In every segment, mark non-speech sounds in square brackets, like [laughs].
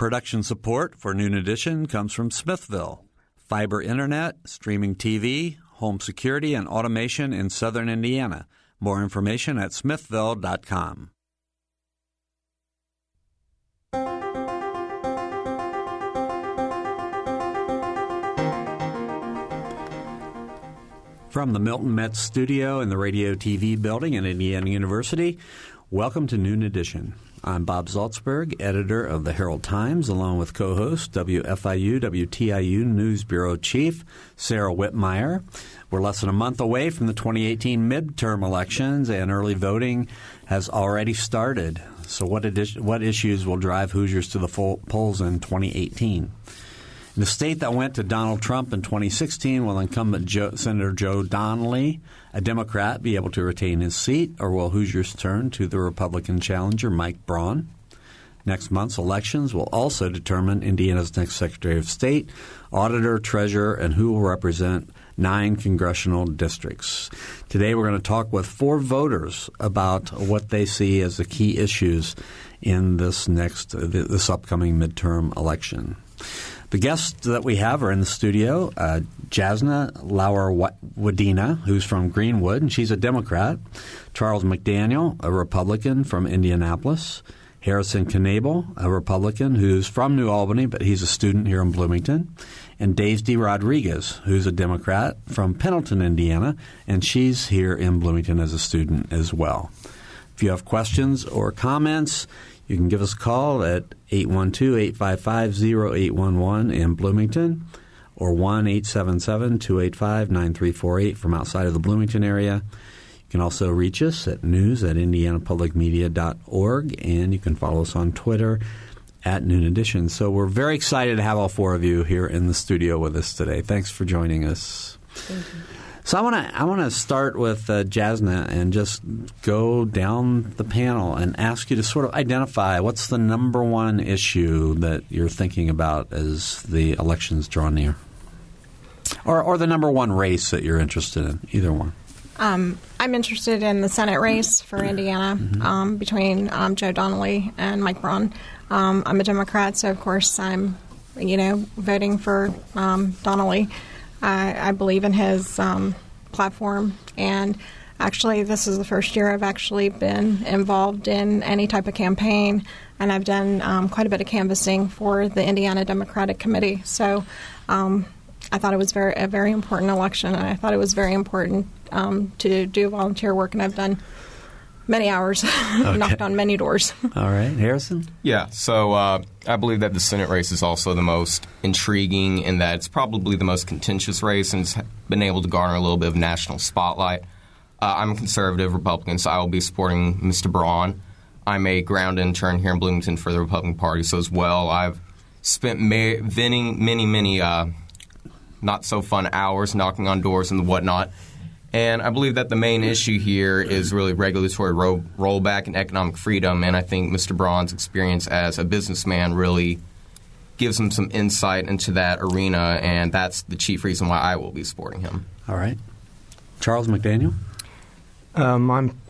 Production support for Noon Edition comes from Smithville. Fiber internet, streaming TV, home security, and automation in southern Indiana. More information at smithville.com. From the Milton Metz studio in the Radio TV building at Indiana University, welcome to Noon Edition. I'm Bob Zaltsberg, editor of the Herald Times, along with co-host WFIU WTIU News Bureau Chief Sarah Whitmire. We're less than a month away from the 2018 midterm elections, and early voting has already started. So, what, what issues will drive Hoosiers to the polls in 2018? The state that went to Donald Trump in 2016, will incumbent Joe, Senator Joe Donnelly, a Democrat, be able to retain his seat, or will Hoosiers turn to the Republican challenger, Mike Braun? Next month's elections will also determine Indiana's next Secretary of State, Auditor, Treasurer, and who will represent nine congressional districts. Today we're going to talk with four voters about what they see as the key issues in this next this upcoming midterm election. The guests that we have are in the studio. Uh, Jasna Lauer Wadena, who's from Greenwood, and she's a Democrat. Charles McDaniel, a Republican from Indianapolis. Harrison Knable, a Republican who's from New Albany, but he's a student here in Bloomington. And Daisy Rodriguez, who's a Democrat from Pendleton, Indiana, and she's here in Bloomington as a student as well. If you have questions or comments, you can give us a call at 812-855-0811 in Bloomington or 1-877-285-9348 from outside of the Bloomington area. You can also reach us at news at indianapublicmedia.org, and you can follow us on Twitter at Noon Edition. So we're very excited to have all four of you here in the studio with us today. Thanks for joining us. So I want to I want to start with uh, Jasna and just go down the panel and ask you to sort of identify what's the number one issue that you're thinking about as the elections draw near, or or the number one race that you're interested in. Either one. Um, I'm interested in the Senate race for Indiana mm-hmm. um, between um, Joe Donnelly and Mike Braun. Um, I'm a Democrat, so of course I'm, you know, voting for um, Donnelly. I, I believe in his um, platform, and actually, this is the first year I've actually been involved in any type of campaign, and I've done um, quite a bit of canvassing for the Indiana Democratic Committee. So. Um, I thought it was very a very important election, and I thought it was very important um, to do volunteer work, and I've done many hours, [laughs] okay. knocked on many doors. [laughs] All right, Harrison. Yeah, so uh, I believe that the Senate race is also the most intriguing in that it's probably the most contentious race and it's been able to garner a little bit of national spotlight. Uh, I'm a conservative Republican, so I will be supporting Mr. Braun. I'm a ground intern here in Bloomington for the Republican Party, so as well, I've spent ma- many, many, many uh, not so fun hours knocking on doors and whatnot and I believe that the main issue here is really regulatory ro- rollback and economic freedom. And I think Mr. Braun's experience as a businessman really gives him some insight into that arena, and that's the chief reason why I will be supporting him. All right. Charles McDaniel? Um, I'm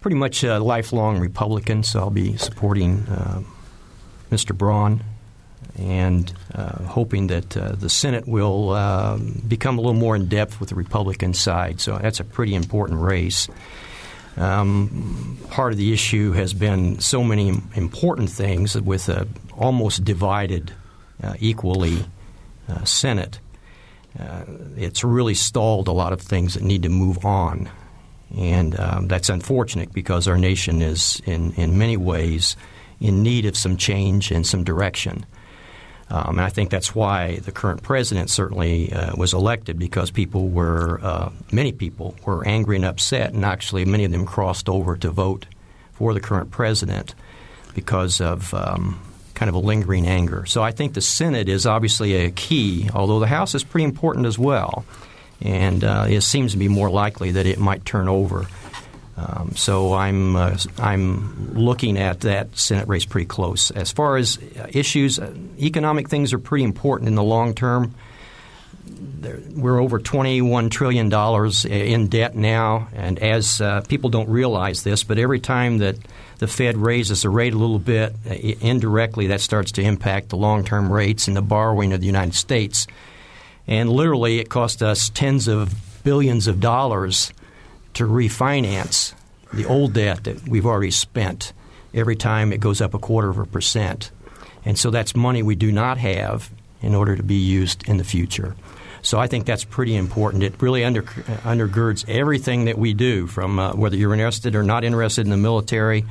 pretty much a lifelong Republican, so I'll be supporting uh, Mr. Braun and uh, hoping that uh, the Senate will uh, become a little more in depth with the Republican side. So that's a pretty important race. Um, part of the issue has been so many important things with a almost divided uh, equally uh, Senate. Uh, it's really stalled a lot of things that need to move on. And um, that's unfortunate because our nation is, in, in many ways, in need of some change and some direction. Um, and I think that's why the current president certainly uh, was elected because people were, uh, many people were angry and upset, and actually many of them crossed over to vote for the current president because of um, kind of a lingering anger. So I think the Senate is obviously a key, although the House is pretty important as well. And uh, it seems to be more likely that it might turn over um, so I'm uh, I'm looking at that Senate race pretty close. As far as issues, uh, economic things are pretty important in the long term. There, we're over 21 trillion dollars in debt now, and as uh, people don't realize this, but every time that the Fed raises the rate a little bit, uh, indirectly that starts to impact the long term rates and the borrowing of the United States. And literally, it cost us tens of billions of dollars to refinance the old debt that we've already spent every time it goes up a quarter of a percent. And so that's money we do not have in order to be used in the future. So I think that's pretty important. It really under, undergirds everything that we do, from uh, whether you're interested or not interested in the military.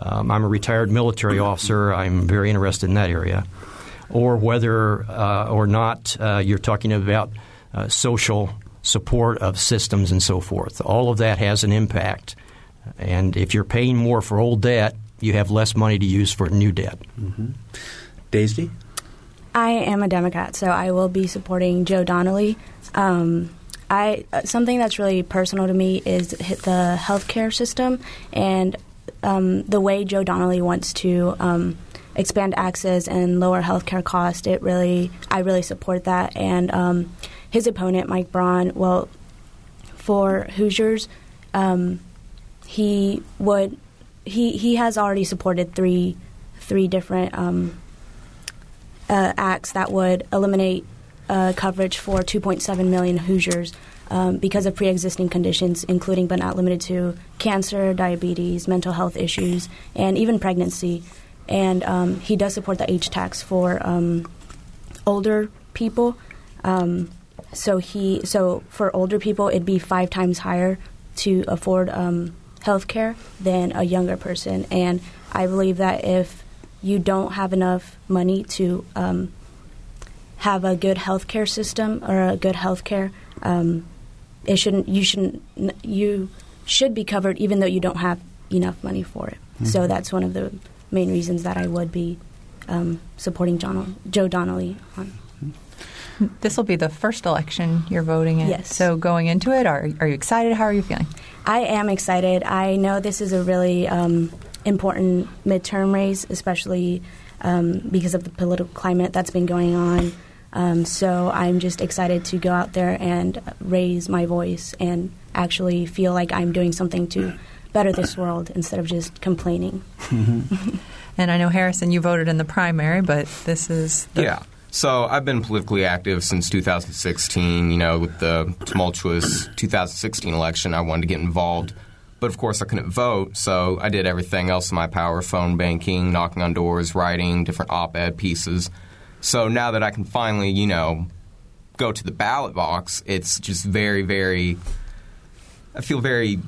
Um, I'm a retired military officer. I'm very interested in that area. Or whether uh, or not uh, you're talking about uh, social support of systems and so forth. All of that has an impact. And if you're paying more for old debt, you have less money to use for new debt. Mm-hmm. Daisy? I am a Democrat, so I will be supporting Joe Donnelly. Um, I uh, something that's really personal to me is the healthcare system and um, the way Joe Donnelly wants to um, expand access and lower healthcare costs. It really, I really support that. And um, his opponent, Mike Braun, well, for Hoosiers, um, he would he he has already supported three three different um, uh, acts that would eliminate uh, coverage for 2.7 million Hoosiers um, because of pre-existing conditions, including but not limited to cancer, diabetes, mental health issues, and even pregnancy. And um, he does support the age tax for um, older people. So he so for older people, it'd be five times higher to afford um, health care than a younger person. And I believe that if you don't have enough money to um, have a good health care system or a good health care, um, it shouldn't. You shouldn't. You should be covered even though you don't have enough money for it. Mm-hmm. So that's one of the main reasons that I would be um, supporting John, Joe Donnelly on. [laughs] This will be the first election you're voting in. Yes. So going into it, are, are you excited? How are you feeling? I am excited. I know this is a really um, important midterm race, especially um, because of the political climate that's been going on. Um, so I'm just excited to go out there and raise my voice and actually feel like I'm doing something to better this world instead of just complaining. [laughs] and I know Harrison, you voted in the primary, but this is yeah. So I've been politically active since 2016. You know, with the tumultuous 2016 election, I wanted to get involved. But of course, I couldn't vote, so I did everything else in my power phone banking, knocking on doors, writing different op ed pieces. So now that I can finally, you know, go to the ballot box, it's just very, very. I feel very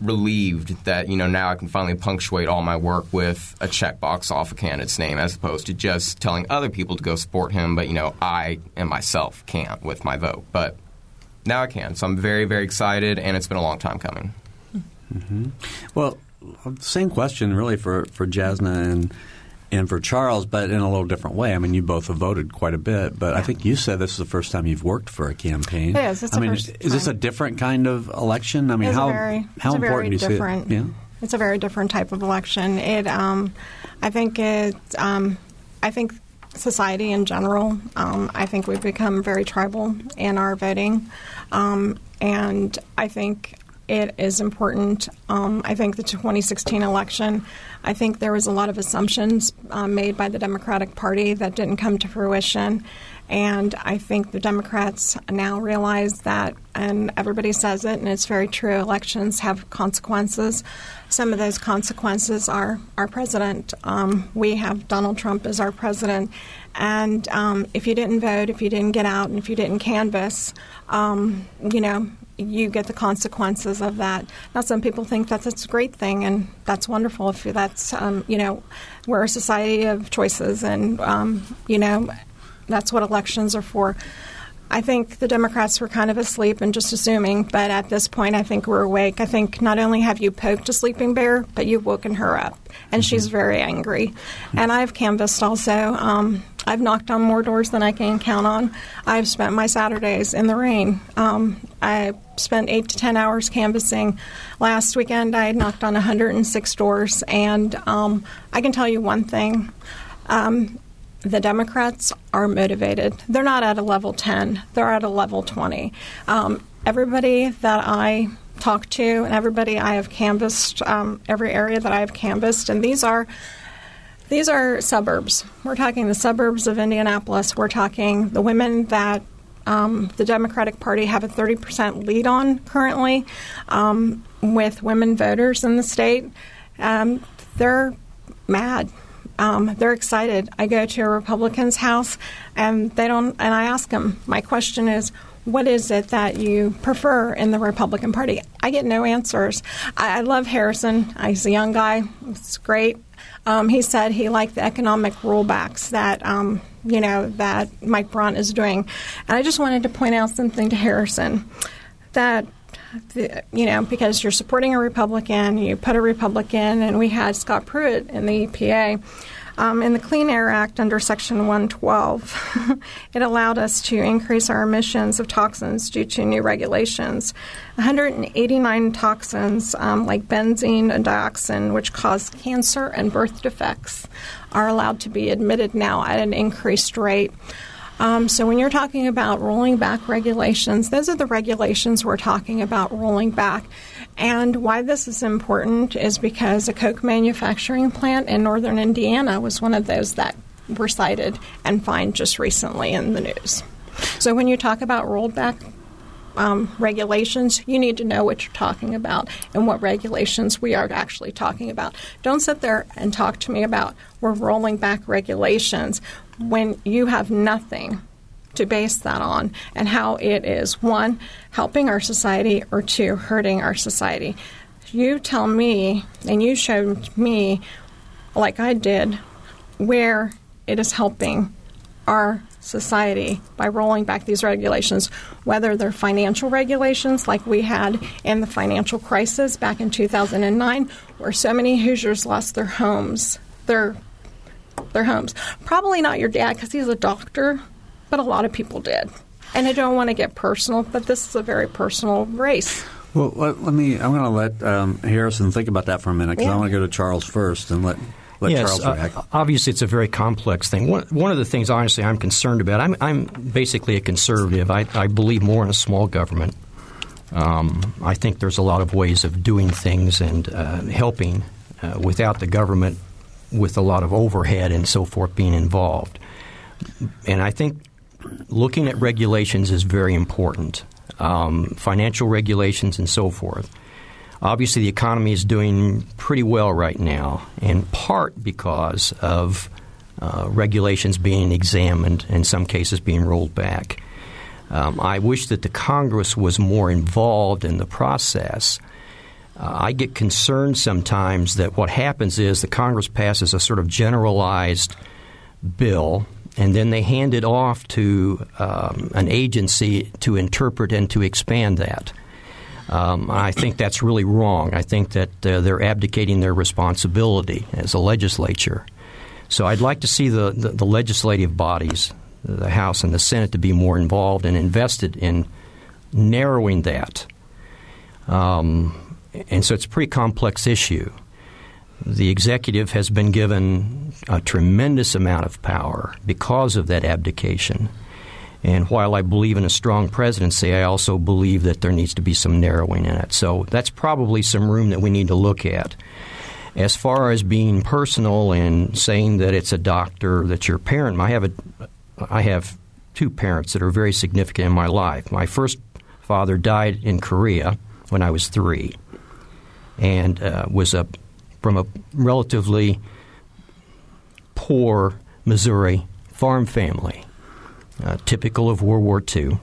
relieved that you know now I can finally punctuate all my work with a checkbox off a candidate's name as opposed to just telling other people to go support him, but you know I and myself can't with my vote. But now I can, so I'm very very excited, and it's been a long time coming. Mm-hmm. Well, same question really for for Jasna and and for Charles, but in a little different way. I mean, you both have voted quite a bit, but I think you said this is the first time you've worked for a campaign. It is. It's I mean, is this a different kind of election? I mean, it's how very, how important do you different, see it? Yeah. It's a very different type of election. It, um, I think it, um, I think society in general, um, I think we've become very tribal in our voting, um, and I think it is important. Um, I think the 2016 election, I think there was a lot of assumptions um, made by the Democratic Party that didn't come to fruition. And I think the Democrats now realize that, and everybody says it, and it's very true elections have consequences. Some of those consequences are our president. Um, we have Donald Trump as our president. And um, if you didn't vote, if you didn't get out, and if you didn't canvass, um, you know, you get the consequences of that. Now, some people think that that's a great thing, and that's wonderful. If that's, um, you know, we're a society of choices, and um, you know, that's what elections are for. I think the Democrats were kind of asleep and just assuming, but at this point, I think we're awake. I think not only have you poked a sleeping bear, but you've woken her up, and mm-hmm. she's very angry. And I've canvassed also. Um, I've knocked on more doors than I can count on. I've spent my Saturdays in the rain. Um, I spent eight to ten hours canvassing. Last weekend, I knocked on 106 doors, and um, I can tell you one thing. Um, the Democrats are motivated. They're not at a level 10, they're at a level 20. Um, everybody that I talk to and everybody I have canvassed, um, every area that I have canvassed, and these are these are suburbs. We're talking the suburbs of Indianapolis. We're talking the women that um, the Democratic Party have a 30% lead on currently um, with women voters in the state. Um, they're mad. Um, they're excited. I go to a Republican's house and they don't, and I ask them, my question is, what is it that you prefer in the Republican Party? I get no answers. I, I love Harrison. He's a young guy. It's great. Um, he said he liked the economic rollbacks that um, you know that Mike Braun is doing, and I just wanted to point out something to Harrison that you know because you're supporting a Republican, you put a Republican, and we had Scott Pruitt in the EPA. Um, in the Clean Air Act, under Section 112, [laughs] it allowed us to increase our emissions of toxins due to new regulations. 189 toxins, um, like benzene and dioxin, which cause cancer and birth defects, are allowed to be admitted now at an increased rate. Um, so when you're talking about rolling back regulations, those are the regulations we're talking about rolling back. And why this is important is because a Coke manufacturing plant in northern Indiana was one of those that were cited and fined just recently in the news. So when you talk about rolled back um, regulations, you need to know what you're talking about and what regulations we are actually talking about. Don't sit there and talk to me about we're rolling back regulations when you have nothing to base that on and how it is one, helping our society, or two, hurting our society. You tell me, and you showed me, like I did, where it is helping our society by rolling back these regulations, whether they're financial regulations like we had in the financial crisis back in 2009, where so many Hoosiers lost their homes, their their homes. Probably not your dad because he's a doctor, but a lot of people did. And I don't want to get personal, but this is a very personal race. Well, let, let me. I'm going to let um, Harrison think about that for a minute because Yeah. I want to go to Charles first and let let yes, Charles uh, obviously it's a very complex thing. One, one of the things, honestly, I'm concerned about. I'm, I'm basically a conservative. I, I believe more in a small government. Um, I think there's a lot of ways of doing things and uh, helping uh, without the government, with a lot of overhead and so forth being involved. And I think looking at regulations is very important. Um, financial regulations and so forth. Obviously, the economy is doing pretty well right now, in part because of uh, regulations being examined, in some cases being rolled back. Um, I wish that the Congress was more involved in the process. Uh, I get concerned sometimes that what happens is the Congress passes a sort of generalized bill, and then they hand it off to um, an agency to interpret and to expand that. Um, I think that's really wrong. I think that uh, they're abdicating their responsibility as a legislature. So I'd like to see the, the, the legislative bodies, the House and the Senate, to be more involved and invested in narrowing that. Um, and so it's a pretty complex issue. The executive has been given a tremendous amount of power because of that abdication. And while I believe in a strong presidency, I also believe that there needs to be some narrowing in it. So that's probably some room that we need to look at. As far as being personal and saying that it's a doctor, that your parent, I have a, I have two parents that are very significant in my life. My first father died in Korea when I was three, and uh, was a from a relatively poor Missouri farm family, uh, typical of World War II.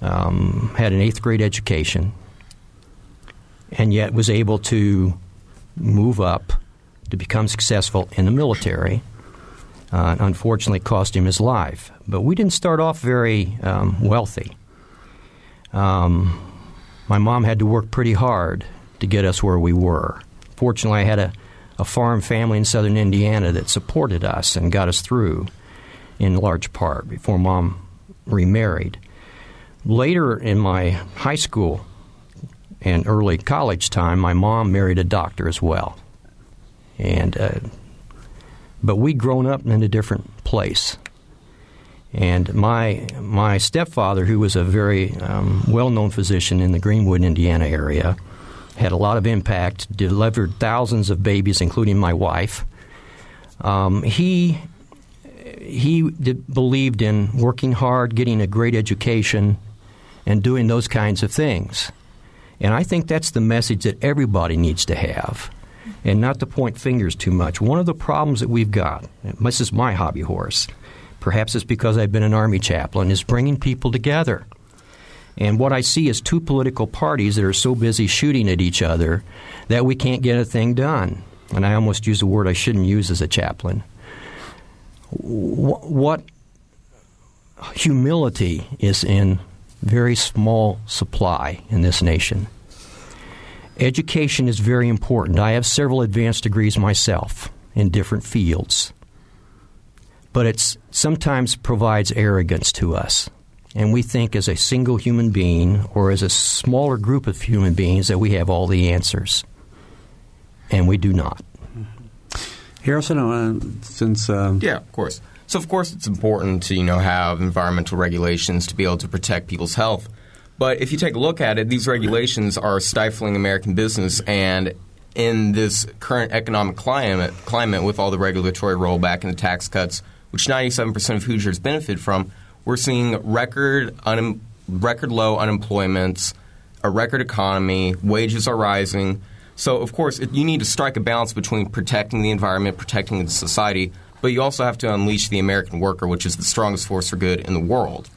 Um, had an eighth grade education, and yet was able to move up to become successful in the military. Uh, unfortunately, cost him his life. But we didn't start off very um, wealthy. Um, my mom had to work pretty hard to get us where we were. Fortunately, I had a, a farm family in southern Indiana that supported us and got us through in large part before mom remarried. Later in my high school and early college time, my mom married a doctor as well. And uh, but we'd grown up in a different place. And my my stepfather, who was a very um, well known physician in the Greenwood, Indiana area, had a lot of impact, delivered thousands of babies, including my wife. Um, he he did, believed in working hard, getting a great education, and doing those kinds of things. And I think that's the message that everybody needs to have, and not to point fingers too much. One of the problems that we've got, this is my hobby horse, perhaps it's because I've been an Army chaplain, is bringing people together. And what I see is two political parties that are so busy shooting at each other that we can't get a thing done. And I almost use a word I shouldn't use as a chaplain. What humility is in very small supply in this nation. Education is very important. I have several advanced degrees myself in different fields. But it sometimes provides arrogance to us. And we think as a single human being or as a smaller group of human beings that we have all the answers. And we do not. Harrison, since. Uh, yeah, of course. So of course it's important to you know have environmental regulations to be able to protect people's health. But if you take a look at it, these regulations are stifling American business and in this current economic climate climate with all the regulatory rollback and the tax cuts, which 97% of Hoosiers benefit from, we're seeing record un- record low unemployment, a record economy, wages are rising. So, of course, it, you need to strike a balance between protecting the environment, protecting the society, but you also have to unleash the American worker, which is the strongest force for good in the world.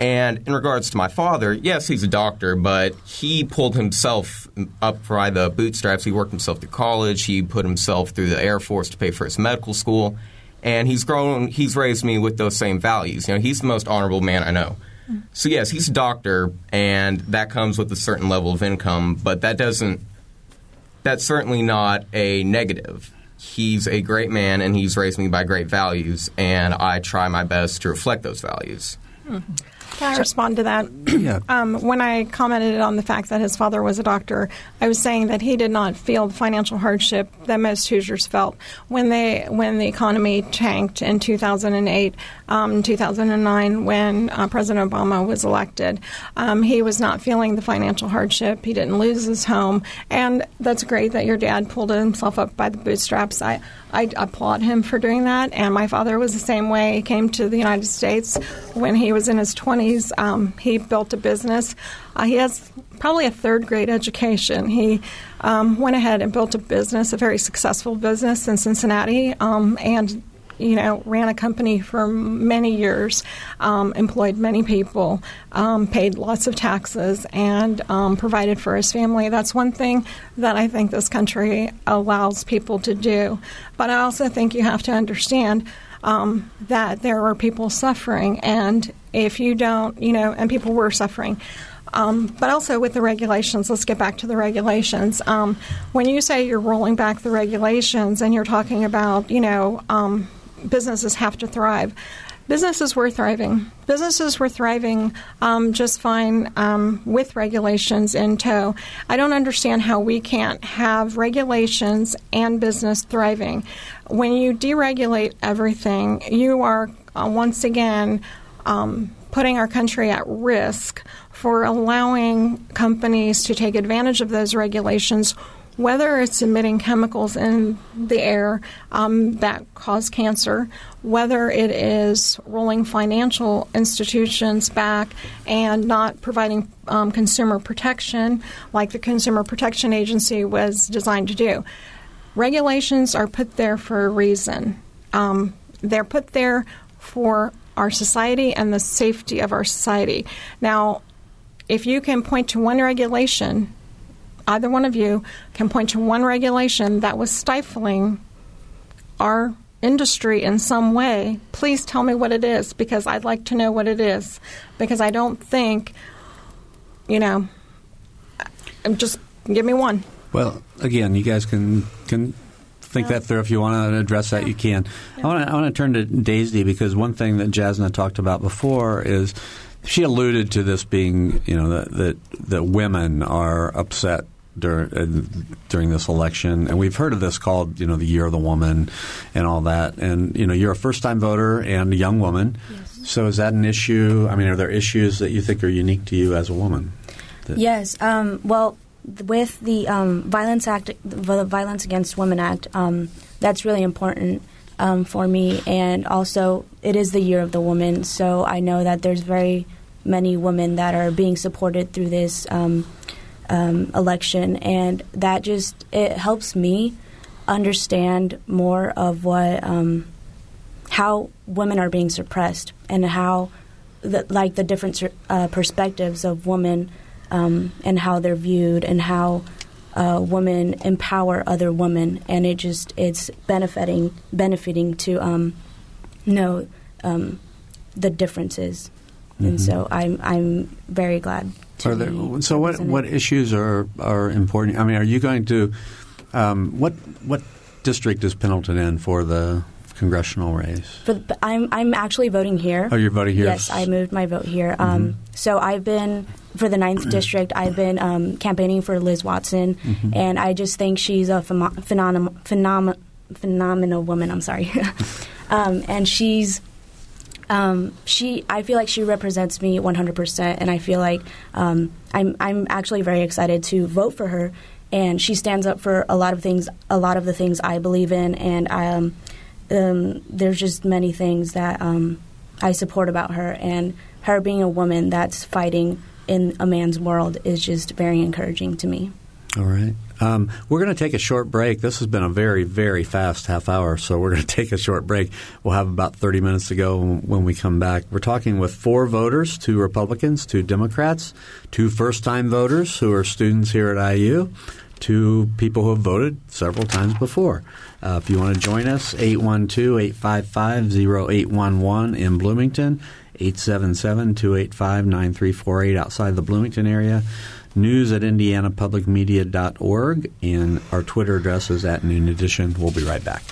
And in regards to my father, yes, he's a doctor, but he pulled himself up by the bootstraps. He worked himself through college. He put himself through the Air Force to pay for his medical school. And he's grown, he's raised me with those same values. You know, he's the most honorable man I know. Mm. So, yes, he's a doctor, and that comes with a certain level of income, but that doesn't, that's certainly not a negative he's a great man and he's raised me by great values, and I try my best to reflect those values. Mm-hmm. Can I respond to that? [clears throat] yeah. Um, when I commented on the fact that his father was a doctor, I was saying that he did not feel the financial hardship that most Hoosiers felt when they when the economy tanked in 2008, um, 2009, when uh, President Obama was elected. Um, he was not feeling the financial hardship. He didn't lose his home, and that's great that your dad pulled himself up by the bootstraps. I I applaud him for doing that. And my father was the same way. He came to the United States when he was in his 20s. Um, he built a business. Uh, he has probably a third grade education. He um, went ahead and built a business, a very successful business in Cincinnati, um, and you know, ran a company for many years, um, employed many people, um, paid lots of taxes, and um, provided for his family. That's one thing that I think this country allows people to do. But I also think you have to understand. Um, that there are people suffering, and if you don't, you know, and people were suffering. Um, but also with the regulations, let's get back to the regulations. Um, when you say you're rolling back the regulations and you're talking about, you know, um, businesses have to thrive. Businesses were thriving. Businesses were thriving um, just fine um, with regulations in tow. I don't understand how we can't have regulations and business thriving. When you deregulate everything, you are uh, once again um, putting our country at risk for allowing companies to take advantage of those regulations whether it's emitting chemicals in the air um, that cause cancer, whether it is rolling financial institutions back and not providing um, consumer protection like the Consumer Protection Agency was designed to do. Regulations are put there for a reason. Um, they're put there for our society and the safety of our society. Now, if you can point to one regulation either one of you can point to one regulation that was stifling our industry in some way, please tell me what it is because I'd like to know what it is. Because I don't think, you know, just give me one. Well, again, you guys can can think yeah. that through. If you want to address that, yeah. you can. Yeah. I want to turn to Daisy because one thing that Jasna talked about before is she alluded to this being, you know, that that, that women are upset during uh, during this election, and we've heard of this called you know the Year of the Woman and all that. And you know you're a first time voter and a young woman. Yes. So is that an issue? I mean, are there issues that you think are unique to you as a woman? That- Yes. Um, well, with the um, Violence Act, the Violence Against Women Act, um, that's really important um, for me. And also, it is the year of the woman, so I know that there's very many women that are being supported through this um, election, and that just it helps me understand more of what um, how women are being suppressed and how the, like the different uh, perspectives of women um, and how they're viewed and how uh, women empower other women and it just it's benefiting benefiting to um, know um, the differences and so I'm I'm very glad. To there, so what what issues are are important? I mean, are you going to um, what what district is Pendleton in for the congressional race? For the, I'm I'm actually voting here. Oh, you're voting here. Yes, I moved my vote here. Um, so I've been for the ninth [clears throat] district. I've been um, campaigning for Liz Watson, and I just think she's a phenom- phenom- phenom- phenomenal woman. I'm sorry, [laughs] um, and she's. Um, she, I feel like she represents me 100%, and I feel like um, I'm, I'm actually very excited to vote for her. And she stands up for a lot of things, a lot of the things I believe in, and um, um, there's just many things that um, I support about her, and her being a woman that's fighting in a man's world is just very encouraging to me. All right. Um, we're going to take a short break. This has been a very, very fast half hour, so we're going [laughs] to take a short break. We'll have about 30 minutes to go when we come back. We're talking with four voters two Republicans, two Democrats, two first time voters who are students here at IU, two people who have voted several times before. Uh, if you want to join us, 812 855 0811 in Bloomington, 877 285 9348 outside the Bloomington area news at indianapublicmedia.org, and our Twitter address is at Noon Edition. We'll be right back.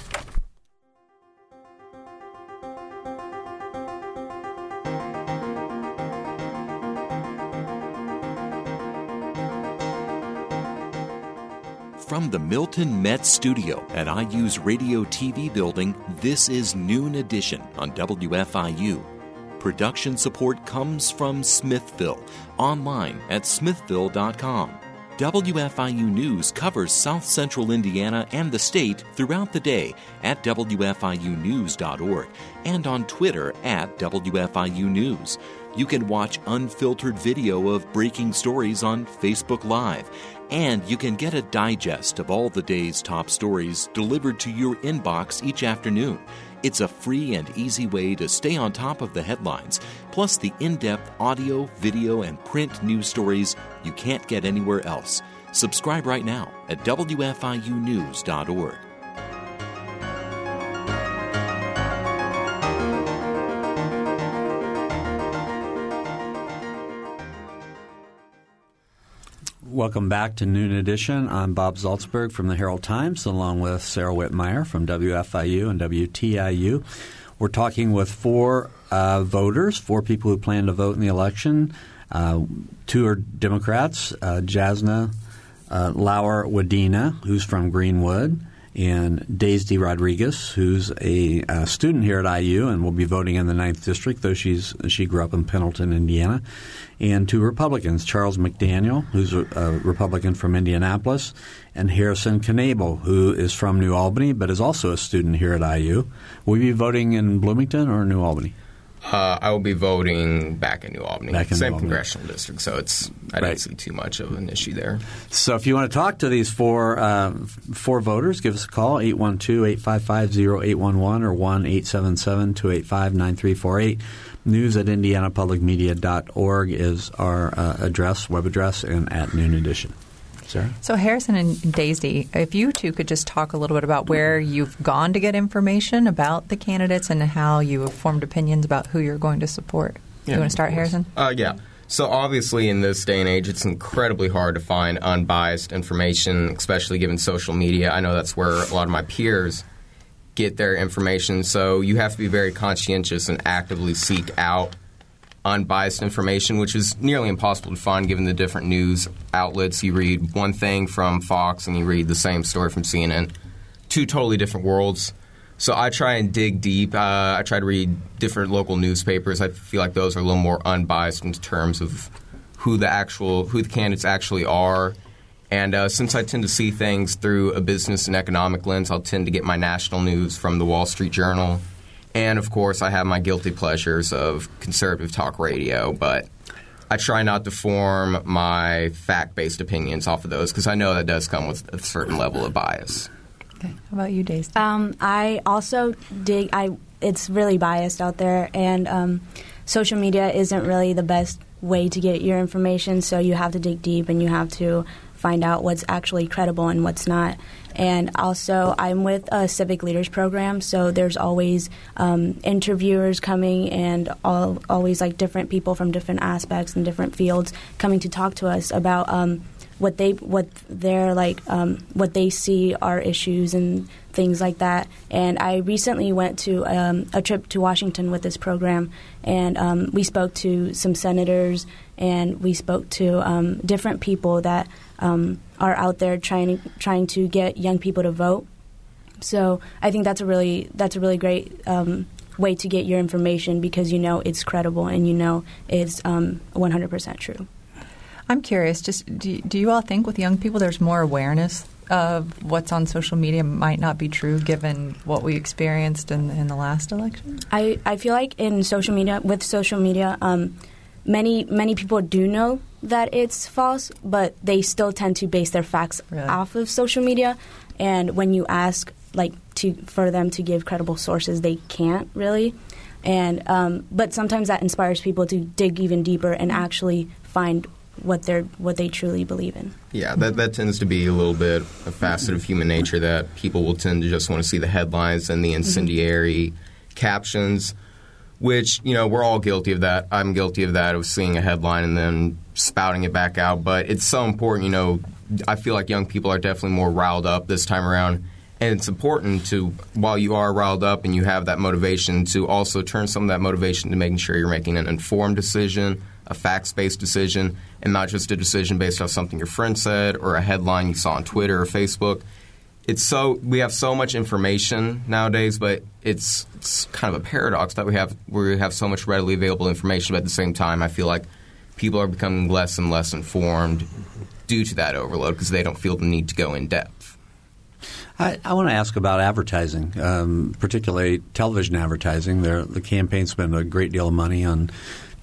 From the Milton Metz Studio at IU's Radio TV building, this is Noon Edition on WFIU. Production support comes from Smithville, online at smithville.com. WFIU News covers South Central Indiana and the state throughout the day at WFIUnews.org and on Twitter at WFIU News. You can watch unfiltered video of breaking stories on Facebook Live, and you can get a digest of all the day's top stories delivered to your inbox each afternoon. It's a free and easy way to stay on top of the headlines, plus the in depth audio, video, and print news stories you can't get anywhere else. Subscribe right now at WFIUnews.org. Welcome back to Noon Edition. I'm Bob Zaltsberg from the Herald Times, along with Sarah Whitmire from WFIU and WTIU. We're talking with four uh, voters, four people who plan to vote in the election. Uh, two are Democrats, uh, Jasna uh, Lauer Wadena, who's from Greenwood, and Daisy Rodriguez, who's a, uh student here at IU and will be voting in the ninth district, though she's she grew up in Pendleton, Indiana. And two Republicans, Charles McDaniel, who's a, a Republican from Indianapolis, and Harrison Knable, who is from New Albany but is also a student here at IU. Will you be voting in Bloomington or New Albany? Uh, I will be voting back in New Albany, Back in same Albany. congressional district, so it's I Right. don't see too much of an issue there. So if you want to talk to these four uh, four voters, give us a call 812-855-0811 or 1-877-285-9348. News at indianapublicmedia.org is our uh, address, web address, and at Noon Edition. Sarah? So Harrison and Daisy, if you two could just talk a little bit about where you've gone to get information about the candidates and how you have formed opinions about who you're going to support. Yeah, you want to start. Harrison? Uh, yeah. So obviously, in this day and age, it's incredibly hard to find unbiased information, especially given social media. I know that's where a lot of my peers get their information. So you have to be very conscientious and actively seek out unbiased information, which is nearly impossible to find given the different news outlets. You read one thing from Fox and you read the same story from CNN. Two totally different worlds. So I try and dig deep. Uh, I try to read different local newspapers. I feel like those are a little more unbiased in terms of who the actual who the candidates actually are. And uh, since I tend to see things through a business and economic lens, I'll tend to get my national news from the Wall Street Journal. And of course, I have my guilty pleasures of conservative talk radio, but I try not to form my fact based opinions off of those because I know that does come with a certain level of bias. Okay. How about you, Daisy? Um, I also dig. I it's really biased out there, and um, social media isn't really the best way to get your information. So you have to dig deep, and you have to find out what's actually credible and what's not. And also, I'm with a civic leaders program, so there's always um, interviewers coming and all, always like different people from different aspects and different fields coming to talk to us about um, what they what they're like um, what they see are issues and things like that. And I recently went to um, a trip to Washington with this program, and um, we spoke to some senators and we spoke to um, different people that um, are out there trying trying to get young people to vote. So I think that's a really that's a really great um, way to get your information because you know it's credible and you know it's 100% true. I'm curious. Just do, do you all think with young people there's more awareness of what's on social media might not be true given what we experienced in, in the last election? I, I feel like in social media with social media, um, many many people do know that it's false, but they still tend to base their facts Really? off of social media. And when you ask like to for them to give credible sources, they can't really. And um, but sometimes that inspires people to dig even deeper and actually find what they're what they truly believe in. Yeah, that, that tends to be a little bit a facet of human nature that people will tend to just want to see the headlines and the incendiary captions, which, you know, we're all guilty of that. I'm guilty of that, of seeing a headline and then spouting it back out. But it's so important, you know, I feel like young people are definitely more riled up this time around. And it's important to, while you are riled up and you have that motivation, to also turn some of that motivation to making sure you're making an informed decision, a facts based decision, and not just a decision based off something your friend said or a headline you saw on Twitter or Facebook. It's so we have so much information nowadays, but it's, it's kind of a paradox that we have we have so much readily available information, but at the same time, I feel like people are becoming less and less informed due to that overload because they don't feel the need to go in depth. I, I want to ask about advertising, um, particularly television advertising. There, the campaign spend a great deal of money on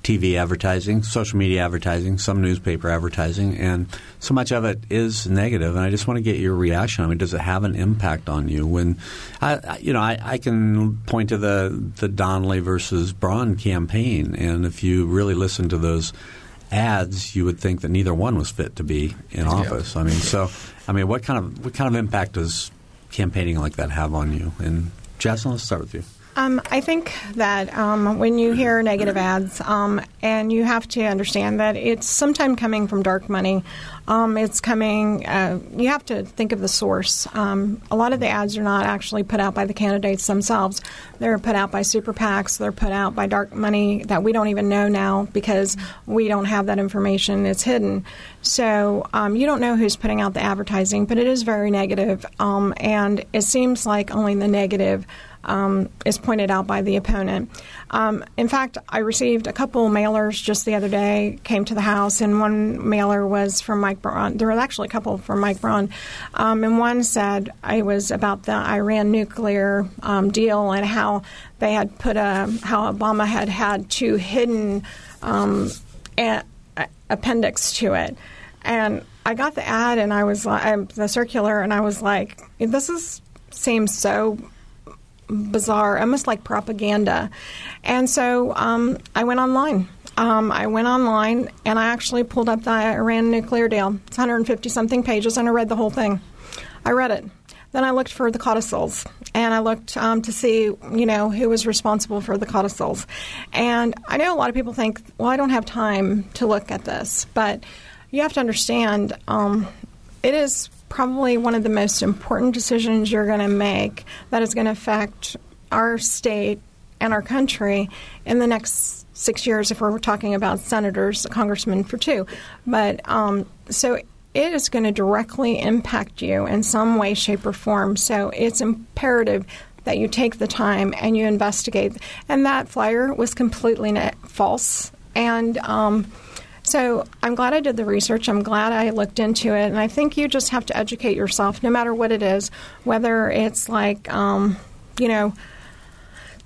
TV advertising, social media advertising, some newspaper advertising, and so much of it is negative. And I just want to get your reaction. I mean, does it have an impact on you? When, I, you know, I, I can point to the the Donnelly versus Braun campaign, and if you really listen to those ads, you would think that neither one was fit to be in office. I mean, so I mean, what kind of what kind of impact does campaigning like that have on you? And Jasna, let's start with you. Um, I think that um, when you hear negative ads, um, and you have to understand that it's sometimes coming from dark money. Um, it's coming. Uh, you have to think of the source. Um, a lot of the ads are not actually put out by the candidates themselves. They're put out by super PACs. They're put out by dark money that we don't even know now because we don't have that information. It's hidden. So um, you don't know who's putting out the advertising, but it is very negative, um, and it seems like only the negative um, is pointed out by the opponent. Um, in fact, I received a couple mailers just the other day, came to the house, and one mailer was from Mike Braun. There were actually a couple from Mike Braun. Um, and one said it was about the Iran nuclear um, deal and how they had put a, how Obama had had two hidden um, a- appendix to it. And I got the ad and I was like, um, the circular, and I was like, this is seems so bizarre, almost like propaganda. And so um, I went online. Um, I went online and I actually pulled up the Iran nuclear deal. It's 150 something pages, and I read the whole thing. I read it. Then I looked for the codicils, and I looked um, to see, you know, who was responsible for the codicils. And I know a lot of people think, well, I don't have time to look at this, but you have to understand um, it is probably one of the most important decisions you're going to make that is going to affect our state and our country in the next six years if we're talking about senators, congressmen for two. But um, so it is going to directly impact you in some way, shape, or form. So it's imperative that you take the time and you investigate. And that flyer was completely false. And um, so I'm glad I did the research. I'm glad I looked into it. And I think you just have to educate yourself, no matter what it is, whether it's like, um, you know,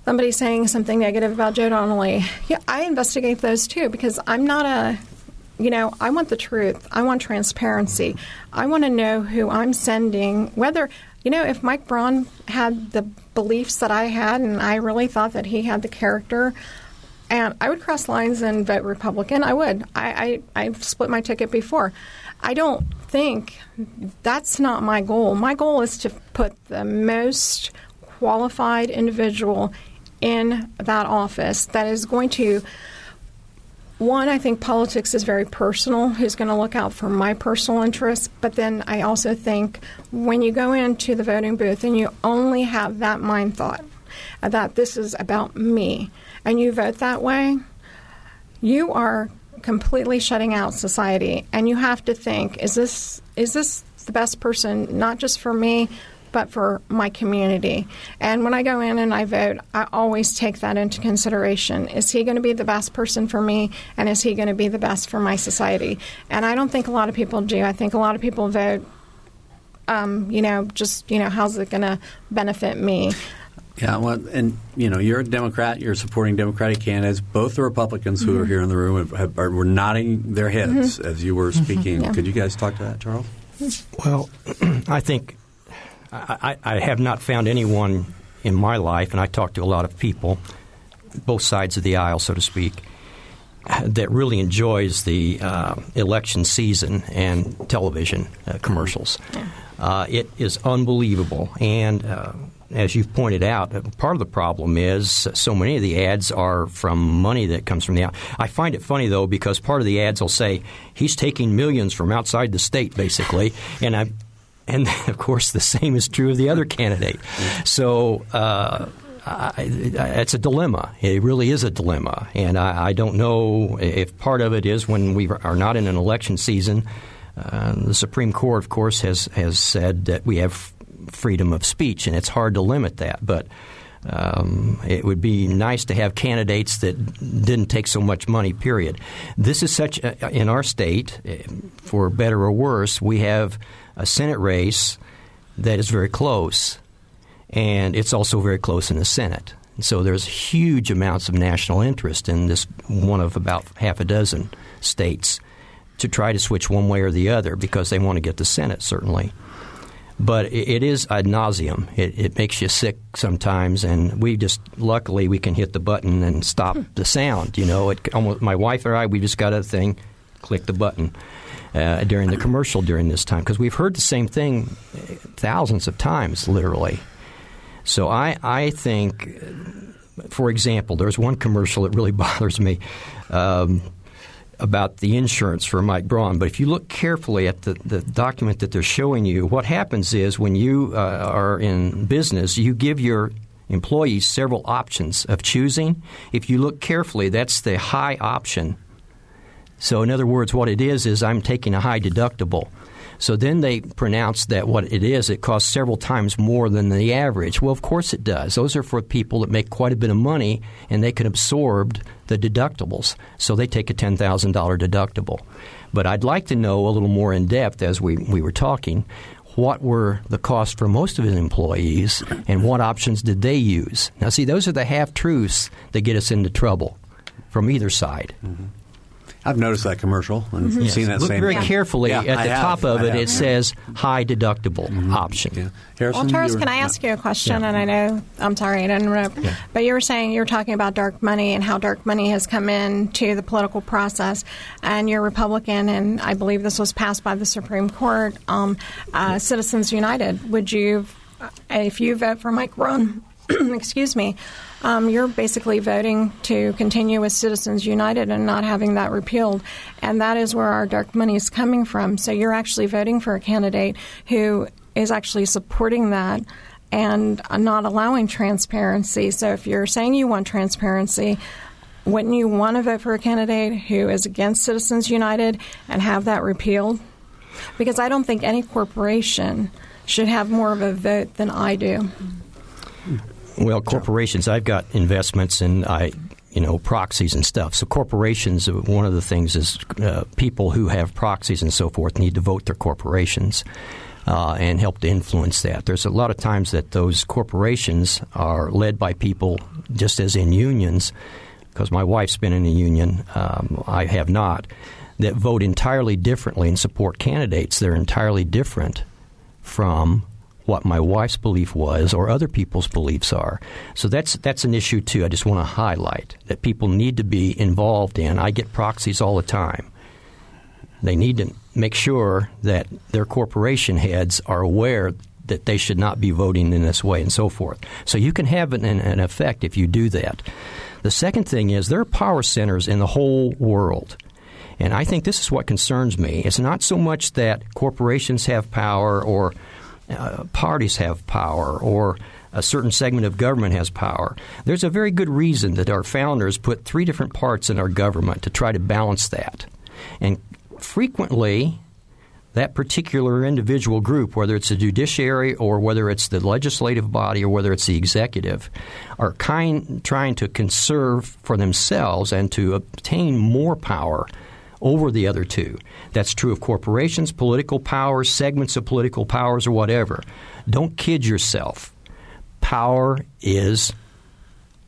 somebody saying something negative about Joe Donnelly. Yeah, I investigate those too because I'm not a you know, I want the truth. I want transparency. I want to know who I'm sending, whether, you know, if Mike Braun had the beliefs that I had and I really thought that he had the character, and I would cross lines and vote Republican. I would. I, I, I've split my ticket before. I don't think that's not my goal. My goal is to put the most qualified individual in that office that is going to one, I think politics is very personal, who's going to look out for my personal interests. But then I also think when you go into the voting booth and you only have that mind thought that this is about me and you vote that way, you are completely shutting out society. And you have to think is this, is this the best person, not just for me, but for my community. And when I go in and I vote, I always take that into consideration. Is he going to be the best person for me? And is he going to be the best for my society? And I don't think a lot of people do. I think a lot of people vote, um, you know, just, you know, how's it going to benefit me? Yeah, well, and you know, you're a Democrat. You're supporting Democratic candidates. Both the Republicans who mm-hmm. are here in the room have, have, are, were nodding their heads mm-hmm. as you were speaking. Yeah. Could you guys talk to that, Charles? Well, [clears throat] I think I, I, have not found anyone in my life, and I talk to a lot of people, both sides of the aisle, so to speak, that really enjoys the uh, election season and television uh, commercials. Uh, it is unbelievable. And uh, as you've pointed out, part of the problem is so many of the ads are from money that comes from the out. I find it funny though because part of the ads will say he's taking millions from outside the state, basically, and I and [laughs] of course, the same is true of the other candidate. So. Uh, I, it's a dilemma. It really is a dilemma, and I, I, don't know if part of it is when we are not in an election season. Uh, the Supreme Court, of course, has has said that we have freedom of speech, and it's hard to limit that. But um, it would be nice to have candidates that didn't take so much money. Period. This is such a, in our state, for better or worse, we have a Senate race that is very close, and it's also very close in the Senate. So there's huge amounts of national interest in this one of about half a dozen states to try to switch one way or the other because they want to get the Senate, certainly. But it is ad nauseum. It, it makes you sick sometimes, and we just luckily we can hit the button and stop the sound. You know, it, almost, my wife or I, we just got a thing, click the button uh, during the commercial during this time because we've heard the same thing thousands of times, literally. So I, I think, for example, there's one commercial that really [laughs] bothers me. Um, about the insurance for Mike Braun. But if you look carefully at the, the document that they're showing you, what happens is when you uh, are in business, you give your employees several options of choosing. If you look carefully, that's the high option so, in other words, what it is is I'm taking a high deductible. So then they pronounce that what it is, it costs several times more than the average. Well, of course it does. Those are for people that make quite a bit of money and they can absorb the deductibles. So they take a $10,000 deductible. But I'd like to know a little more in depth as we, we were talking what were the costs for most of his employees and what options did they use. Now, see, those are the half truths that get us into trouble from either side. Mm-hmm. I've noticed that commercial and mm-hmm. seen that Look same very thing. carefully yeah, at the top of it. It says high deductible mm-hmm. option. Yeah. Harrison, well, Charles, can I ask you a question? And I know I'm sorry I didn't interrupt, but you were saying you were talking about dark money and how dark money has come into the political process. And you're Republican, and I believe this was passed by the Supreme Court. Um, uh, Citizens United. Would you, if you vote for Mike Braun, [clears throat] excuse me? Um, you're basically voting to continue with Citizens United and not having that repealed. And that is where our dark money is coming from. So you're actually voting for a candidate who is actually supporting that. and not allowing transparency. So if you're saying you want transparency, wouldn't you want to vote for a candidate who is against Citizens United and have that repealed? Because I don't think any corporation should have more of a vote than I do. Well, corporations, I've got investments and I, you know, proxies and stuff. So corporations, one of the things is uh, people who have proxies and so forth need to vote their corporations. Uh, and help to influence that. There's a lot of times that those corporations are led by people, just as in unions, because my wife's been in a union, um, I have not, that vote entirely differently and support candidates. They're entirely different from what my wife's belief was or other people's beliefs are. So that's that's an issue too. I just want to highlight that people need to be involved in. I get proxies all the time. They need to make sure that their corporation heads are aware that they should not be voting in this way and so forth. So you can have an, an effect if you do that. The second thing is there are power centers in the whole world. And I think this is what concerns me. It's not so much that corporations have power or uh, parties have power or a certain segment of government has power. There's a very good reason that our founders put three different parts in our government to try to balance that. And frequently, that particular individual group, whether it's the judiciary or whether it's the legislative body or whether it's the executive, are kind, trying to conserve for themselves and to obtain more power over the other two. That's true of corporations, political powers, segments of political powers, or whatever. Don't kid yourself. Power is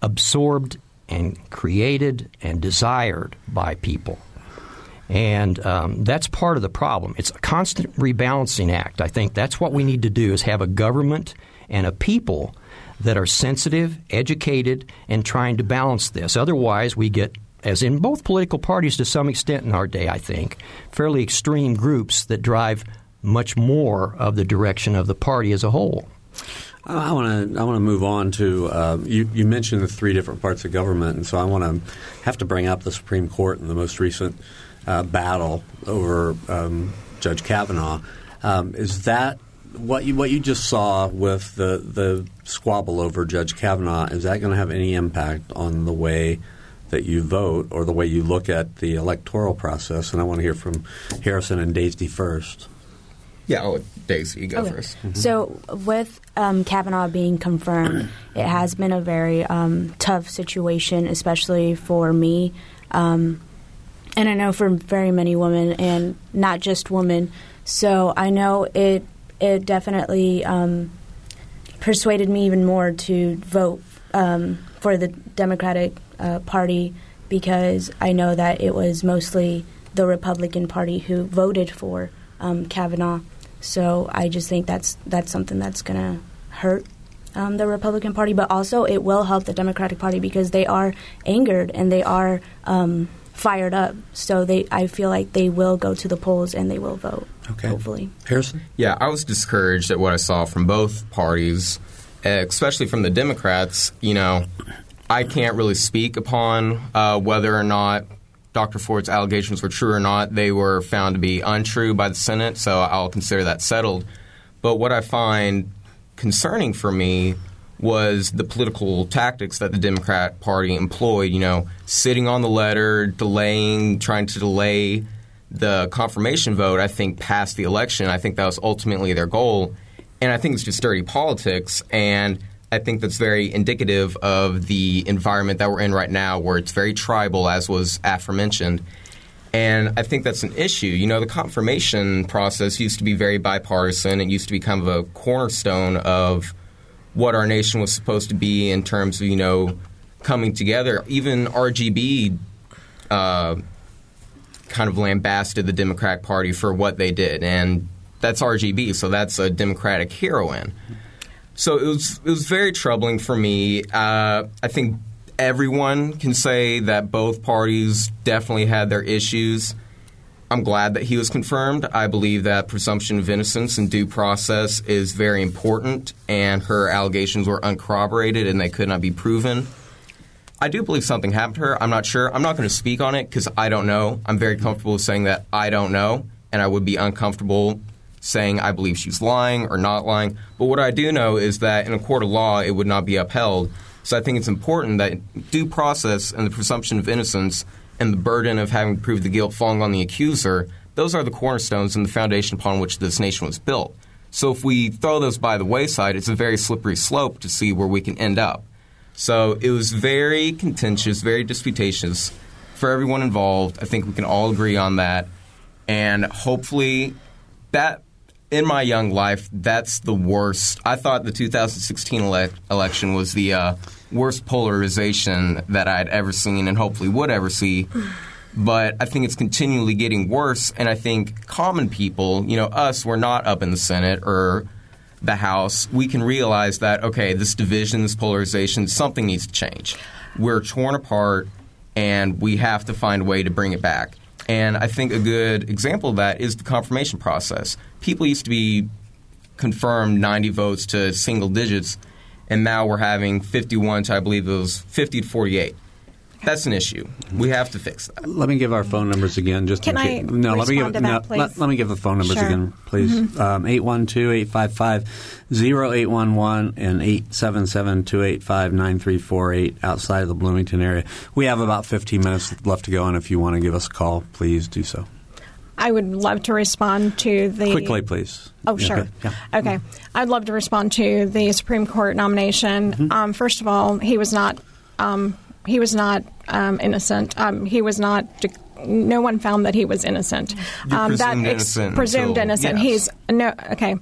absorbed and created and desired by people. And um, that's part of the problem. It's a constant rebalancing act. I think that's what we need to do is have a government and a people that are sensitive, educated, and trying to balance this. Otherwise, we get as in both political parties to some extent in our day, I think, fairly extreme groups that drive much more of the direction of the party as a whole. I want to I want to move on to uh, you. You mentioned the three different parts of government, and so I want to have to bring up the Supreme Court and the most recent uh, battle over um, Judge Kavanaugh. Um, is that what you what you just saw with the the squabble over Judge Kavanaugh? Is that going to have any impact on the way that you vote or the way you look at the electoral process. And I want to hear from Harrison and Daisy first. Yeah, I'll let Daisy go Okay. 1st Mm-hmm. So, with um, Kavanaugh being confirmed, [clears throat] it has been a very um, tough situation, especially for me. Um, and I know for very many women, and not just women. So, I know it, it definitely um, persuaded me even more to vote um, for the Democratic uh, Party because I know that it was mostly the Republican Party who voted for um, Kavanaugh. So I just think that's that's something that's going to hurt um, the Republican Party, but also it will help the Democratic Party because they are angered and they are um, fired up. So they, I feel like they will go to the polls and they will vote. Okay. Hopefully. Harrison? Yeah, I was discouraged at what I saw from both parties, uh, especially from the Democrats. You know, I can't really speak upon uh, whether or not Dr. Ford's allegations were true or not. They were found to be untrue by the Senate, so I'll consider that settled. But what I find concerning for me was the political tactics that the Democrat Party employed. You know, sitting on the letter, delaying, trying to delay the confirmation vote. I think past the election. I think that was ultimately their goal, and I think it's just dirty politics. And I think that's very indicative of the environment that we're in right now, where it's very tribal, as was aforementioned. And I think that's an issue. You know, the confirmation process used to be very bipartisan. It used to be kind of a cornerstone of what our nation was supposed to be in terms of, you know, coming together. Even RGB uh, kind of lambasted the Democratic Party for what they did. And that's RGB, so that's a Democratic heroine. So it was it was very troubling for me. Uh, I think everyone can say that both parties definitely had their issues. I'm glad that he was confirmed. I believe that presumption of innocence and due process is very important, and her allegations were uncorroborated and they could not be proven. I do believe something happened to her. I'm not sure. I'm not going to speak on it because I don't know. I'm very comfortable saying that I don't know, and I would be uncomfortable saying I believe she's lying or not lying. But what I do know is that in a court of law, it would not be upheld. So I think it's important that due process and the presumption of innocence and the burden of having to prove the guilt falling on the accuser, those are the cornerstones and the foundation upon which this nation was built. So if we throw those by the wayside, it's a very slippery slope to see where we can end up. So it was very contentious, very disputatious for everyone involved. I think we can all agree on that. And hopefully, that in my young life, that's the worst. I thought the 2016 ele- election was the uh, worst polarization that I'd ever seen and hopefully would ever see. But I think it's continually getting worse. And I think common people, you know, us, we're not up in the Senate or the House. We can realize that, okay, this division, this polarization, something needs to change. We're torn apart and we have to find a way to bring it back. And I think a good example of that is the confirmation process. People used to be confirmed 90 votes to single digits, and now we're having 51 to, I believe it was 50 to 48. That's an issue. We have to fix that. Let me give our phone numbers again. Just Can in I no, let me give to no, that, please? let, let me give the phone numbers Sure. Mm-hmm. again, please. Um, 812-855-0811 and 877-285-9348 outside of the Bloomington area. We have about 15 minutes left to go, and if you want to give us a call, please do so. I would love to respond to the Quickly, please. Oh, Yeah, sure. okay. Yeah. Okay. I'd love to respond to the Supreme Court nomination. Mm-hmm. Um, first of all, he was not. Um, he was not um, innocent. Um, he was not. De- no one found that he was innocent. Um, presumed innocent presumed until- innocent. yes. He's no. Okay.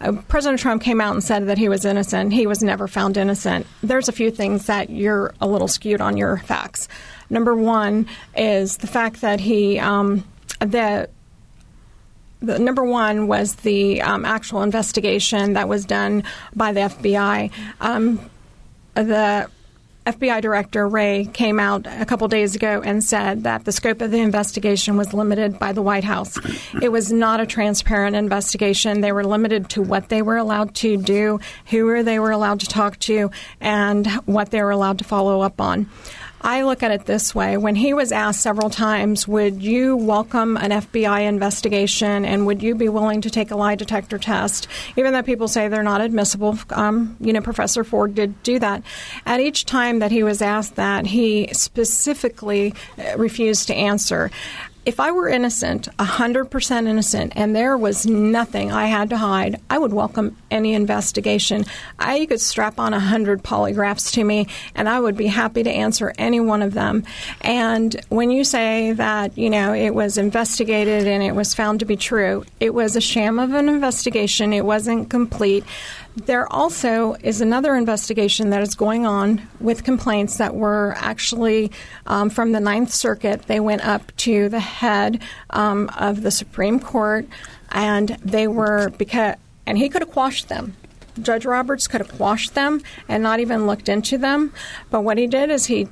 Uh, President Trump came out and said that he was innocent. He was never found innocent. There's a few things that you're a little skewed on your facts. Number one is the fact that he um, that the number one was the um, actual investigation that was done by the FBI. Um, the FBI Director Wray came out a couple days ago and said that the scope of the investigation was limited by the White House. It was not a transparent investigation. They were limited to what they were allowed to do, who they were allowed to talk to, and what they were allowed to follow up on. I look at it this way. When he was asked several times, would you welcome an FBI investigation and would you be willing to take a lie detector test? Even though people say they're not admissible, um, you know, Professor Ford did do that. At each time that he was asked that, he specifically uh, refused to answer. If I were innocent, 100% innocent, and there was nothing I had to hide, I would welcome any investigation. I, could strap on 100 polygraphs to me, and I would be happy to answer any one of them. And when you say that, you know, it was investigated and it was found to be true, it was a sham of an investigation. It wasn't complete. There also is another investigation that is going on with complaints that were actually um, from the Ninth Circuit. They went up to the head um, of the Supreme Court, and they were because, and he could have quashed them. Judge Roberts could have quashed them and not even looked into them. But what he did is he,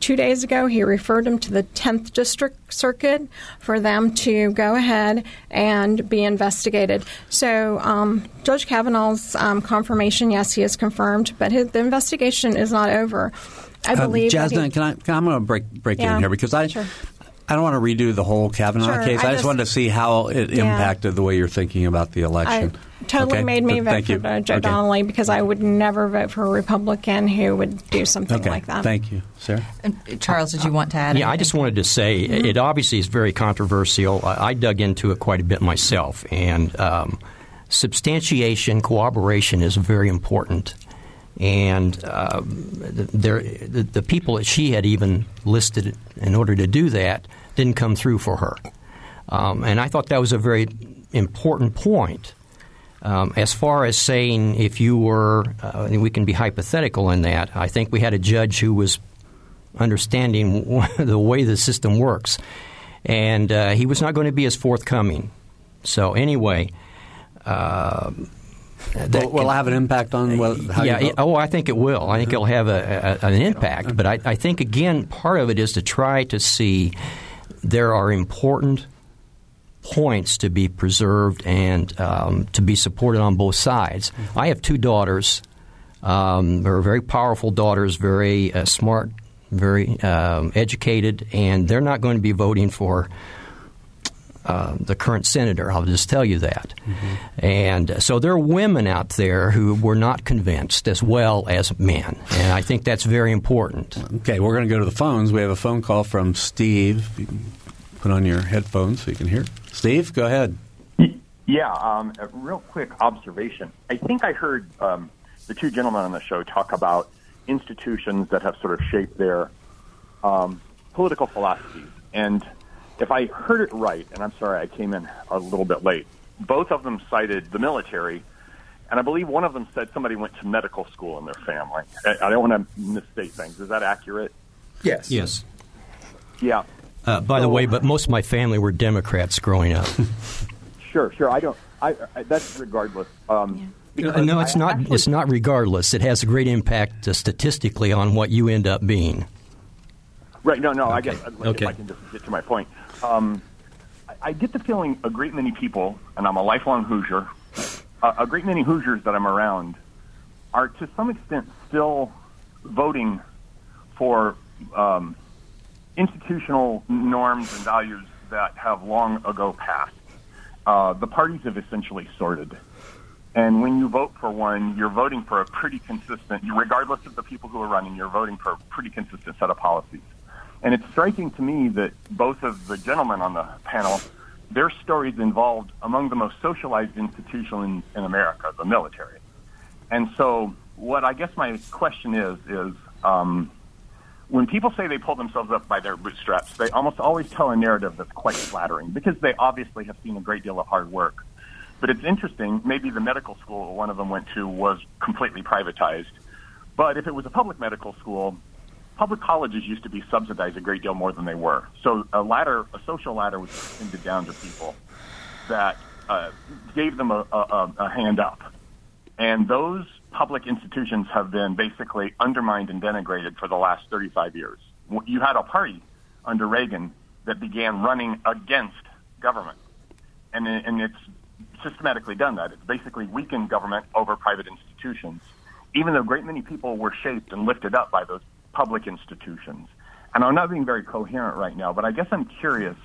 two days ago, he referred them to the 10th District Circuit for them to go ahead and be investigated. So um, Judge Kavanaugh's um, confirmation, yes, he is confirmed, but his, the investigation is not over. I Um, believe. Jasna, he- can I? Can, I'm going to break break Yeah, in here because I sure. I don't want to redo the whole Kavanaugh Sure, case. I, I just just- wanted to see how it Yeah. impacted the way you're thinking about the I election. totally Okay? made me But vote thank for you. uh, Joe Okay. Donnelly because I would never vote for a Republican who would do something Okay, like that. thank you, Sarah. And, uh, Charles, did you want to add? Yeah, I just wanted to say it obviously is very controversial. I, I dug into it quite a bit myself, and um, substantiation, corroboration is very important. And the, there, the, the people that she had even listed in order to do that didn't come through for her. Um, and I thought that was a very important point. Um, as far as saying if you were, uh, and we can be hypothetical in that, I think we had a judge who was understanding [laughs] the way the system works. And uh, he was not going to be as forthcoming. So, anyway. Uh, that Will, can- it have an impact on how yeah, you it- vote? oh, I think it will. I think it'll have a, a, an impact. But I, I think, again, part of it is to try to see there are important points to be preserved and um, to be supported on both sides. I have two daughters. Um, they're very powerful daughters, very uh, smart, very um, educated, and they're not going to be voting for uh, the current senator. I'll just tell you that. And so there are women out there who were not convinced as well as men. And I think that's very important. Okay, we're going to go to the phones. We have a phone call from Steve. Put on your headphones so you can hear. Steve, go ahead. Yeah, um, a real quick observation. I think I heard um, the two gentlemen on the show talk about institutions that have sort of shaped their um, political philosophies. And if I heard it right, and I'm sorry I came in a little bit late, both of them cited the military, and I believe one of them said somebody went to medical school in their family. I, I don't want to misstate things. Is that accurate? Yes. Yes. Yeah. Uh, by the way, but most of my family were Democrats growing up. [laughs] Sure, sure. I don't. I, I that's regardless. Um, because Uh, no, it's I not. actually- it's not regardless. It has a great impact uh, statistically on what you end up being. Right. No, no. I guess Okay. if I can just get to my point. Um, I, get the feeling a great many people, and I'm a lifelong Hoosier. A great many Hoosiers that I'm around are, to some extent, still voting for um, institutional norms and values that have long ago passed. Uh, the parties have essentially sorted. And when you vote for one, you're voting for a pretty consistent, regardless of the people who are running, you're voting for a pretty consistent set of policies. And it's striking to me that both of the gentlemen on the panel, their stories involved among the most socialized institution in, in America, the military. And so, what I guess my question is is um, when people say they pull themselves up by their bootstraps, they almost always tell a narrative that's quite flattering because they obviously have seen a great deal of hard work. But it's interesting. Maybe the medical school one of them went to was completely privatized. But if it was a public medical school, public colleges used to be subsidized a great deal more than they were. So a ladder, a social ladder, was extended down to people that uh, gave them a, a, a hand up. And those public institutions have been basically undermined and denigrated for the last 35 years. You had a party under Reagan that began running against government. And, and it's systematically done that. It's basically weakened government over private institutions, even though a great many people were shaped and lifted up by those public institutions. And I'm not being very coherent right now, but I guess I'm curious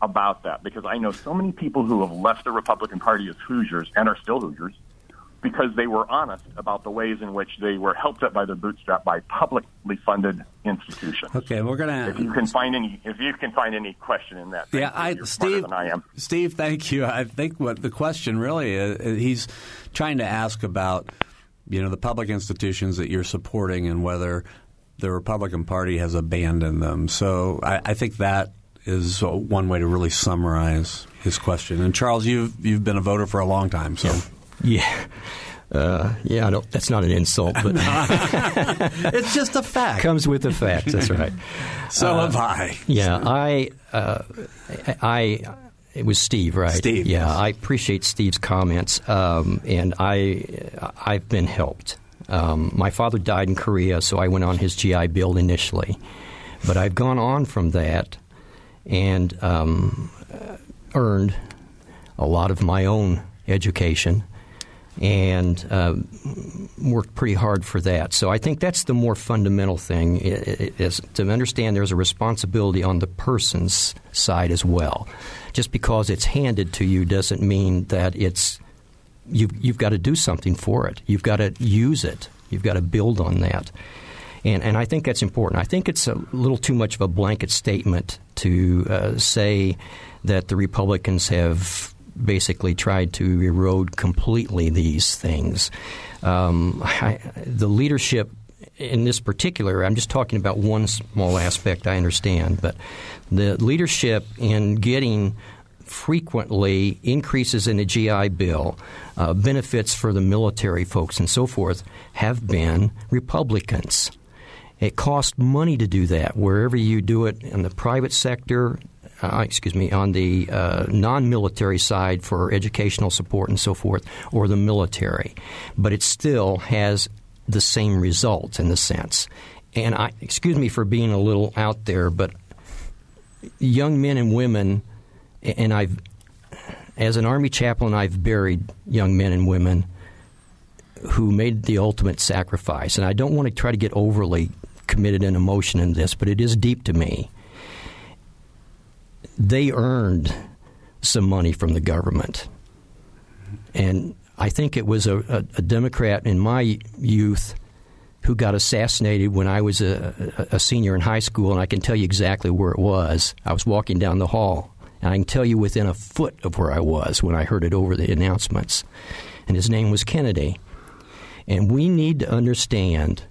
about that because I know so many people who have left the Republican Party as Hoosiers and are still Hoosiers because they were honest about the ways in which they were helped up by their bootstrap by publicly funded institutions. Okay, we're gonna. If you can find any, if you can find any question in that, Yeah. I, Steve. I am. Steve, thank you. I think what the question really is, he's trying to ask about, you know, the public institutions that you're supporting and whether the Republican Party has abandoned them. So I, I think that is one way to really summarize his question. And Charles, you've you've been a voter for a long time, so Yeah. Uh, yeah, I don't, that's not an insult, but [laughs] [laughs] it's just a fact. comes with the facts. That's right. [laughs] So have I. Yeah, I, uh, I, it was Steve, right? Steve, Yeah, yes. I appreciate Steve's comments, um, and I, I've been helped. Um, my father died in Korea, so I went on his GI Bill initially, but I've gone on from that and um, earned a lot of my own education and uh, worked pretty hard for that. So I think that's the more fundamental thing is to understand there's a responsibility on the person's side as well. Just because it's handed to you doesn't mean that it's you've you've got to do something for it. You've got to use it. You've got to build on that. And, and I think that's important. I think it's a little too much of a blanket statement to uh, say that the Republicans have basically tried to erode completely these things. Um, I, the leadership in this particular, I'm just talking about one small aspect I understand, but the leadership in getting frequently increases in the GI Bill, uh, benefits for the military folks, and so forth, have been Republicans. It costs money to do that wherever you do it in the private sector, uh, excuse me, on the uh, non military side for educational support and so forth, or the military. But it still has the same result in the sense. And I, excuse me for being a little out there, but young men and women, and I've, as an Army chaplain, I've buried young men and women who made the ultimate sacrifice. And I don't want to try to get overly committed in emotion in this, but it is deep to me. They earned some money from the government. And I think it was a, a, a Democrat in my youth who got assassinated when I was a, a, senior in high school, and I can tell you exactly where it was. I was walking down the hall, and I can tell you within a foot of where I was when I heard it over the announcements. And his name was Kennedy. And we need to understand,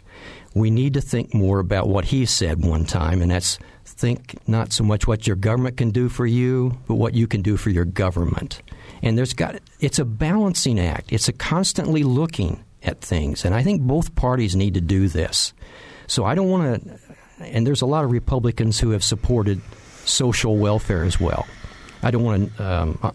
we need to think more about what he said one time, and that's think not so much what your government can do for you, but what you can do for your government. And there's got it's a balancing act. It's a constantly looking at things, and I think both parties need to do this. So I don't want to. And there's a lot of Republicans who have supported social welfare as well. I don't want to um, uh,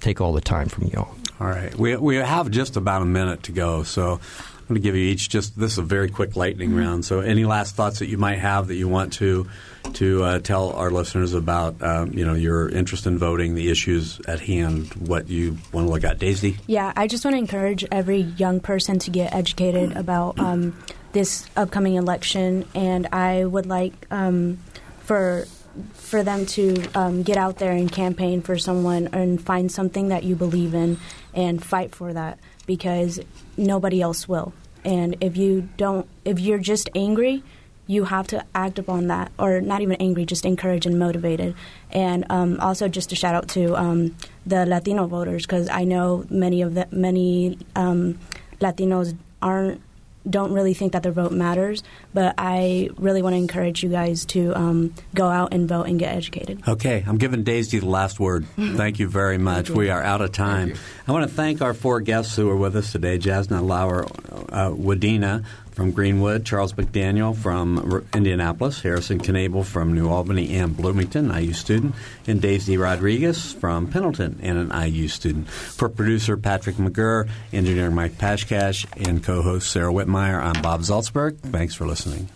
take all the time from you all. All right, we we have just about a minute to go, so I'm going to give you each just this is a very quick lightning mm-hmm. round. So any last thoughts that you might have that you want to to uh, tell our listeners about um, you know your interest in voting, the issues at hand, what you want to look at. Daisy? Yeah, I just want to encourage every young person to get educated about um, this upcoming election, and I would like um, for for them to um, get out there and campaign for someone and find something that you believe in and fight for that because nobody else will. And if you don't, if you're just angry you have to act upon that, or not even angry, just encouraged and motivated. And um, also, just a shout out to um, the Latino voters because I know many of the many um, Latinos aren't don't really think that their vote matters, but I really want to encourage you guys to um, go out and vote and get educated. Okay, I'm giving Daisy the last word. [laughs] Thank you very much. We are out of time. I want to thank our four guests who are with us today Jasna Lauer uh, Wadena from Greenwood, Charles McDaniel from Indianapolis, Harrison Knable from New Albany and Bloomington, IU student, and Daisy Rodriguez from Pendleton and an IU student. For producer Patrick McGurr, engineer Mike Pashkash, and co-host Sarah Whitmire, I'm Bob Zaltsberg. Thanks for listening.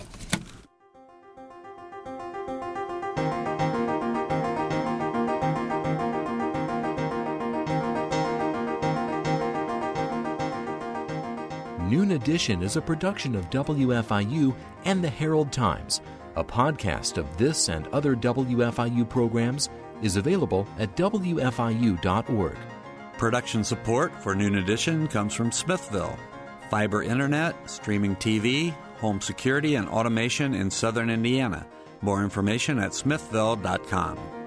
Edition is a production of WFIU and the Herald Times. A podcast of this and other WFIU programs is available at WFIU.org. Production support for Noon Edition comes from Smithville. Fiber internet, streaming TV, home security, and automation in southern Indiana. More information at smithville.com.